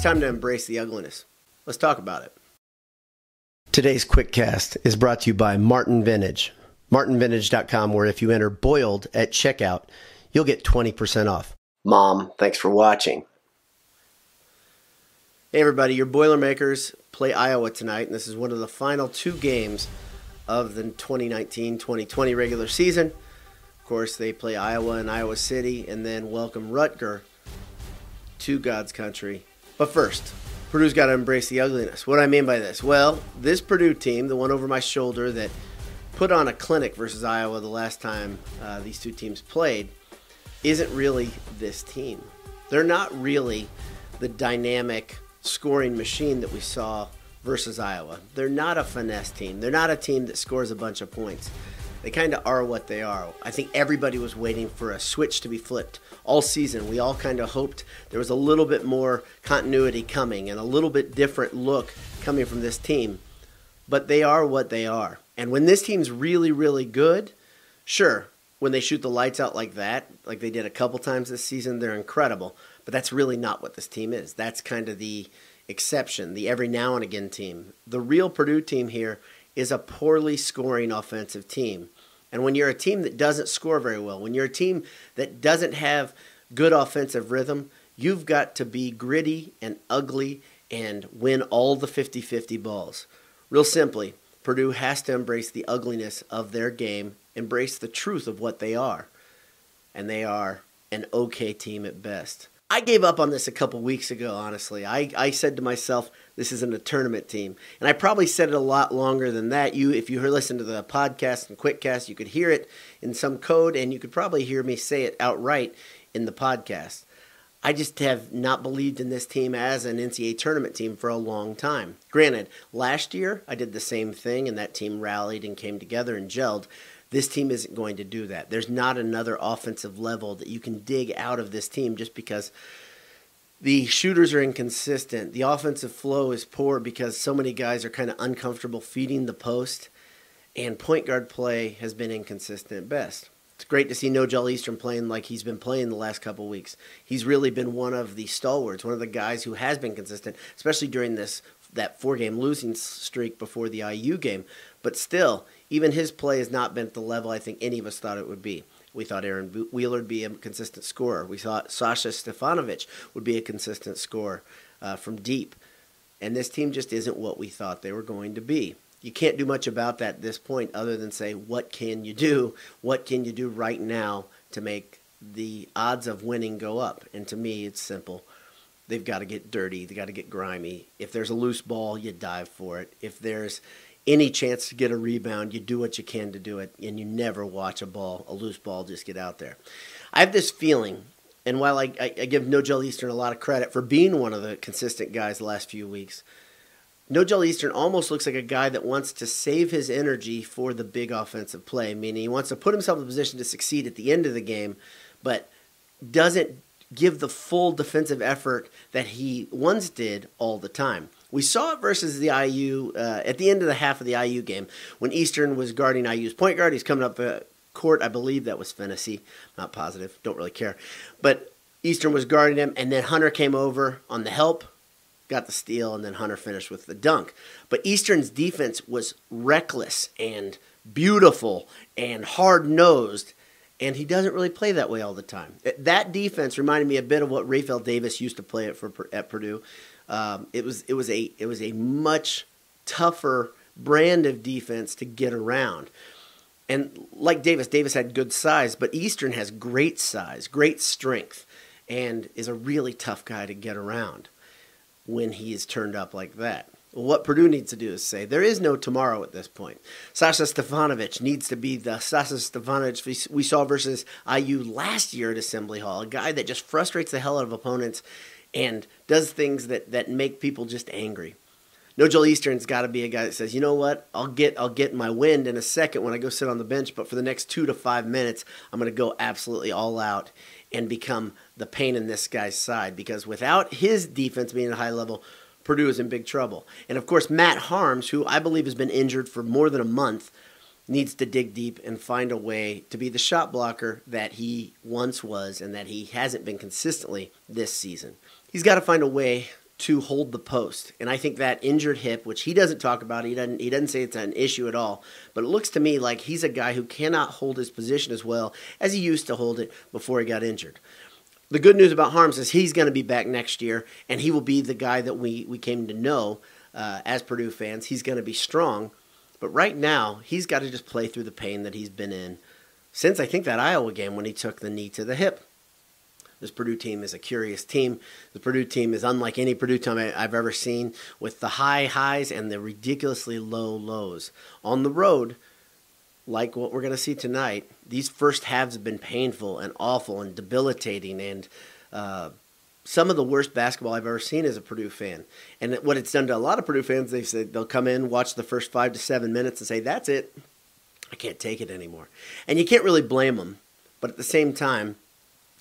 It's time to embrace the ugliness. Let's talk about it. Today's quick cast is brought to you by Martin Vintage. MartinVintage.com, where if you enter boiled at checkout, you'll get 20% off. Mom, thanks for watching. Hey, everybody, your Boilermakers play Iowa tonight, and this is one of the final two games of the 2019 2020 regular season. Of course, they play Iowa and Iowa City, and then welcome Rutger to God's country. But first, Purdue's got to embrace the ugliness. What do I mean by this? Well, this Purdue team, the one over my shoulder that put on a clinic versus Iowa the last time uh, these two teams played, isn't really this team. They're not really the dynamic scoring machine that we saw versus Iowa. They're not a finesse team. They're not a team that scores a bunch of points. They kind of are what they are. I think everybody was waiting for a switch to be flipped all season. We all kind of hoped there was a little bit more continuity coming and a little bit different look coming from this team. But they are what they are. And when this team's really, really good, sure, when they shoot the lights out like that, like they did a couple times this season, they're incredible. But that's really not what this team is. That's kind of the exception, the every now and again team. The real Purdue team here is a poorly scoring offensive team. And when you're a team that doesn't score very well, when you're a team that doesn't have good offensive rhythm, you've got to be gritty and ugly and win all the 50 50 balls. Real simply, Purdue has to embrace the ugliness of their game, embrace the truth of what they are. And they are an okay team at best. I gave up on this a couple weeks ago, honestly. I, I said to myself, this isn't a tournament team. And I probably said it a lot longer than that. You if you listen to the podcast and quickcast, you could hear it in some code and you could probably hear me say it outright in the podcast. I just have not believed in this team as an NCAA tournament team for a long time. Granted, last year I did the same thing and that team rallied and came together and gelled. This team isn't going to do that. There's not another offensive level that you can dig out of this team just because the shooters are inconsistent. The offensive flow is poor because so many guys are kind of uncomfortable feeding the post, and point guard play has been inconsistent at best. It's great to see Nojel Eastern playing like he's been playing the last couple weeks. He's really been one of the stalwarts, one of the guys who has been consistent, especially during this that four game losing streak before the IU game. But still, even his play has not been at the level I think any of us thought it would be. We thought Aaron Wheeler would be a consistent scorer. We thought Sasha Stefanovic would be a consistent scorer uh, from deep. And this team just isn't what we thought they were going to be. You can't do much about that at this point other than say, what can you do? What can you do right now to make the odds of winning go up? And to me, it's simple. They've got to get dirty. They've got to get grimy. If there's a loose ball, you dive for it. If there's any chance to get a rebound, you do what you can to do it, and you never watch a ball, a loose ball, just get out there. I have this feeling, and while I, I, I give Nojel Eastern a lot of credit for being one of the consistent guys the last few weeks, Nojel Eastern almost looks like a guy that wants to save his energy for the big offensive play, meaning he wants to put himself in a position to succeed at the end of the game, but doesn't give the full defensive effort that he once did all the time. We saw it versus the IU uh, at the end of the half of the IU game when Eastern was guarding IU's point guard. He's coming up uh, court. I believe that was Phinisee. Not positive. Don't really care. But Eastern was guarding him, and then Hunter came over on the help, got the steal, and then Hunter finished with the dunk. But Eastern's defense was reckless and beautiful and hard nosed and he doesn't really play that way all the time. That defense reminded me a bit of what Rapheal Davis used to play at, for, at Purdue. Um, it was it was a it was a much tougher brand of defense to get around. And like Davis, Davis had good size, but Eastern has great size, great strength, and is a really tough guy to get around when he is turned up like that. What Purdue needs to do is say there is no tomorrow at this point. Sasha Stefanovic needs to be the Sasha Stefanovic we saw versus IU last year at Assembly Hall, a guy that just frustrates the hell out of opponents and does things that, that make people just angry. No Nojel Eastern's got to be a guy that says, you know what, I'll get I'll get my wind in a second when I go sit on the bench, but for the next two to five minutes, I'm going to go absolutely all out and become the pain in this guy's side because without his defense being at a high level, Purdue is in big trouble. And of course, Matt Haarms, who I believe has been injured for more than a month, needs to dig deep and find a way to be the shot blocker that he once was and that he hasn't been consistently this season he's got to find a way to hold the post. And I think that injured hip, which he doesn't talk about, he doesn't he doesn't say it's an issue at all. But it looks to me like he's a guy who cannot hold his position as well as he used to hold it before he got injured. The good news about Haarms is he's going to be back next year, and he will be the guy that we, we came to know uh, as Purdue fans. He's going to be strong. But right now, he's got to just play through the pain that he's been in since I think that Iowa game when he took the knee to the hip. This Purdue team is a curious team. The Purdue team is unlike any Purdue team I've ever seen, with the high highs and the ridiculously low lows. On the road, like what we're going to see tonight, these first halves have been painful and awful and debilitating and uh, some of the worst basketball I've ever seen as a Purdue fan. And what it's done to a lot of Purdue fans, they said they'll come in, watch the first five to seven minutes, and say, "That's it, I can't take it anymore." And you can't really blame them, but at the same time,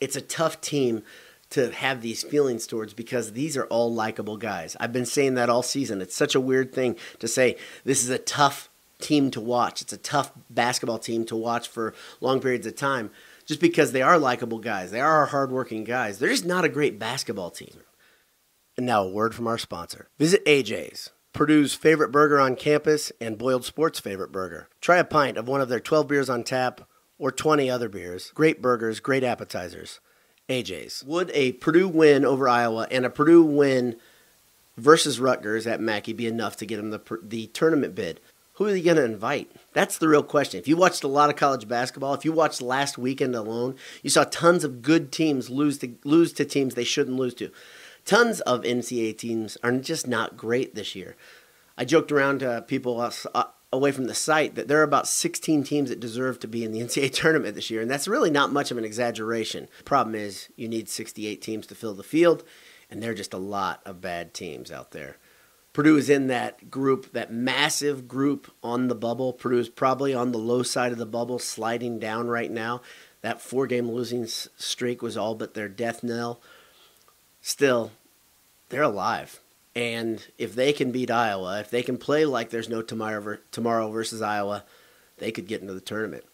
it's a tough team to have these feelings towards because these are all likable guys. I've been saying that all season. It's such a weird thing to say this is a tough team to watch. It's a tough basketball team to watch for long periods of time just because they are likable guys. They are hardworking guys. They're just not a great basketball team. And now a word from our sponsor. Visit AJ's. Purdue's favorite burger on campus and Boiled Sports' favorite burger. Try a pint of one of their 12 beers on tap or 20 other beers. Great burgers, great appetizers. AJ's. Would a Purdue win over Iowa and a Purdue win versus Rutgers at Mackey be enough to get them the, the tournament bid? Who are they going to invite? That's the real question. If you watched a lot of college basketball, if you watched last weekend alone, you saw tons of good teams lose to lose to teams they shouldn't lose to. Tons of NCAA teams are just not great this year. I joked around to people uh, away from the site that there are about 16 teams that deserve to be in the NCAA tournament this year, and that's really not much of an exaggeration. Problem is, you need 68 teams to fill the field, and there are just a lot of bad teams out there. Purdue is in that group, that massive group on the bubble. Purdue is probably on the low side of the bubble, sliding down right now. That four game losing streak was all but their death knell. Still, they're alive. And if they can beat Iowa, if they can play like there's no tomorrow, tomorrow versus Iowa, they could get into the tournament.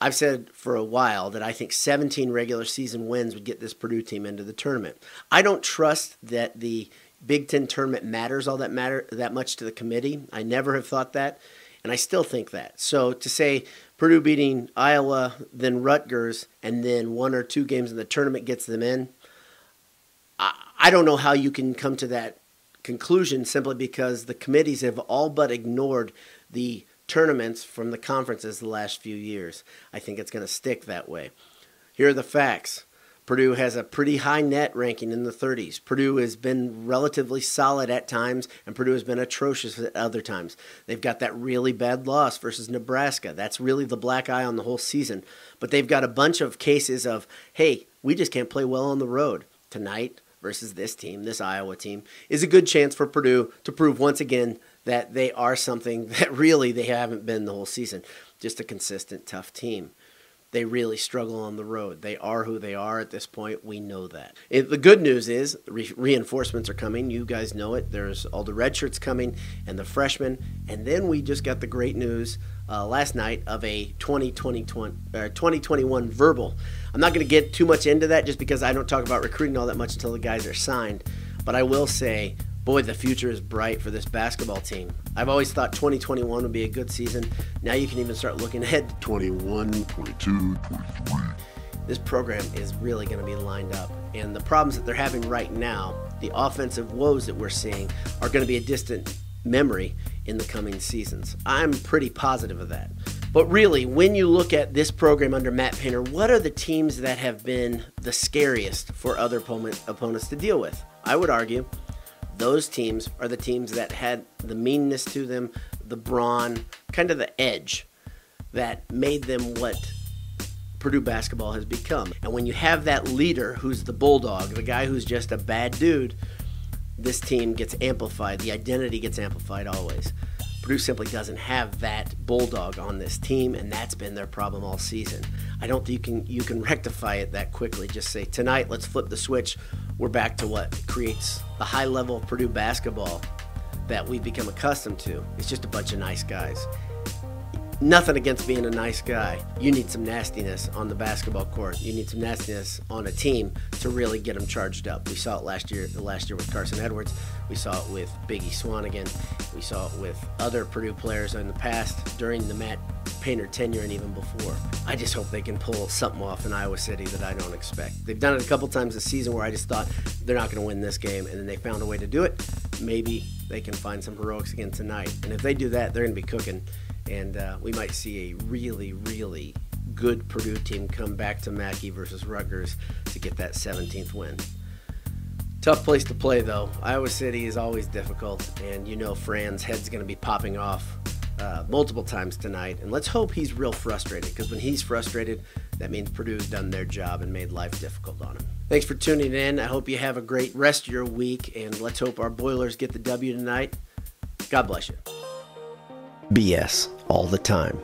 I've said for a while that I think 17 regular season wins would get this Purdue team into the tournament. I don't trust that the Big Ten tournament matters all that matter that much to the committee. I never have thought that, and I still think that. So to say Purdue beating Iowa, then Rutgers, and then one or two games in the tournament gets them in, I, I don't know how you can come to that conclusion simply because the committees have all but ignored the tournaments from the conferences the last few years. I think it's going to stick that way. Here are the facts. Purdue has a pretty high net ranking in the 30s. Purdue has been relatively solid at times, and Purdue has been atrocious at other times. They've got that really bad loss versus Nebraska. That's really the black eye on the whole season. But they've got a bunch of cases of, hey, we just can't play well on the road. Tonight, versus this team, this Iowa team, is a good chance for Purdue to prove once again that they are something that really they haven't been the whole season. Just a consistent, tough team. They really struggle on the road. They are who they are at this point. We know that. It, the good news is re- reinforcements are coming. You guys know it. There's all the red shirts coming and the freshmen. And then we just got the great news uh, last night of a 2020, 2021 verbal. I'm not going to get too much into that just because I don't talk about recruiting all that much until the guys are signed. But I will say, boy, the future is bright for this basketball team. I've always thought 2021 would be a good season. Now you can even start looking ahead 21, 22, 23. This program is really going to be lined up. And the problems that they're having right now, the offensive woes that we're seeing, are going to be a distant memory in the coming seasons. I'm pretty positive of that. But really, when you look at this program under Matt Painter, what are the teams that have been the scariest for other opponents to deal with? I would argue those teams are the teams that had the meanness to them, the brawn, kind of the edge that made them what Purdue basketball has become. And when you have that leader who's the bulldog, the guy who's just a bad dude, this team gets amplified. The identity gets amplified always. Purdue simply doesn't have that bulldog on this team, and that's been their problem all season. I don't think you can you can rectify it that quickly. Just say tonight, let's flip the switch. We're back to what creates the high level of Purdue basketball that we've become accustomed to. It's just a bunch of nice guys. Nothing against being a nice guy. You need some nastiness on the basketball court. You need some nastiness on a team to really get them charged up. We saw it last year. Last year with Carsen Edwards. We saw it with Biggie Swanigan. We saw it with other Purdue players in the past during the Matt Painter tenure and even before. I just hope they can pull something off in Iowa City that I don't expect. They've done it a couple times this season where I just thought they're not going to win this game, and then they found a way to do it. Maybe they can find some heroics again tonight. And if they do that, they're going to be cooking and uh, we might see a really, really good Purdue team come back to Mackey versus Rutgers to get that 17th win. Tough place to play, though. Iowa City is always difficult, and you know Fran's head's going to be popping off uh, multiple times tonight. And let's hope he's real frustrated, because when he's frustrated, that means Purdue's done their job and made life difficult on him. Thanks for tuning in. I hope you have a great rest of your week, and let's hope our Boilers get the W tonight. God bless you. BS all the time.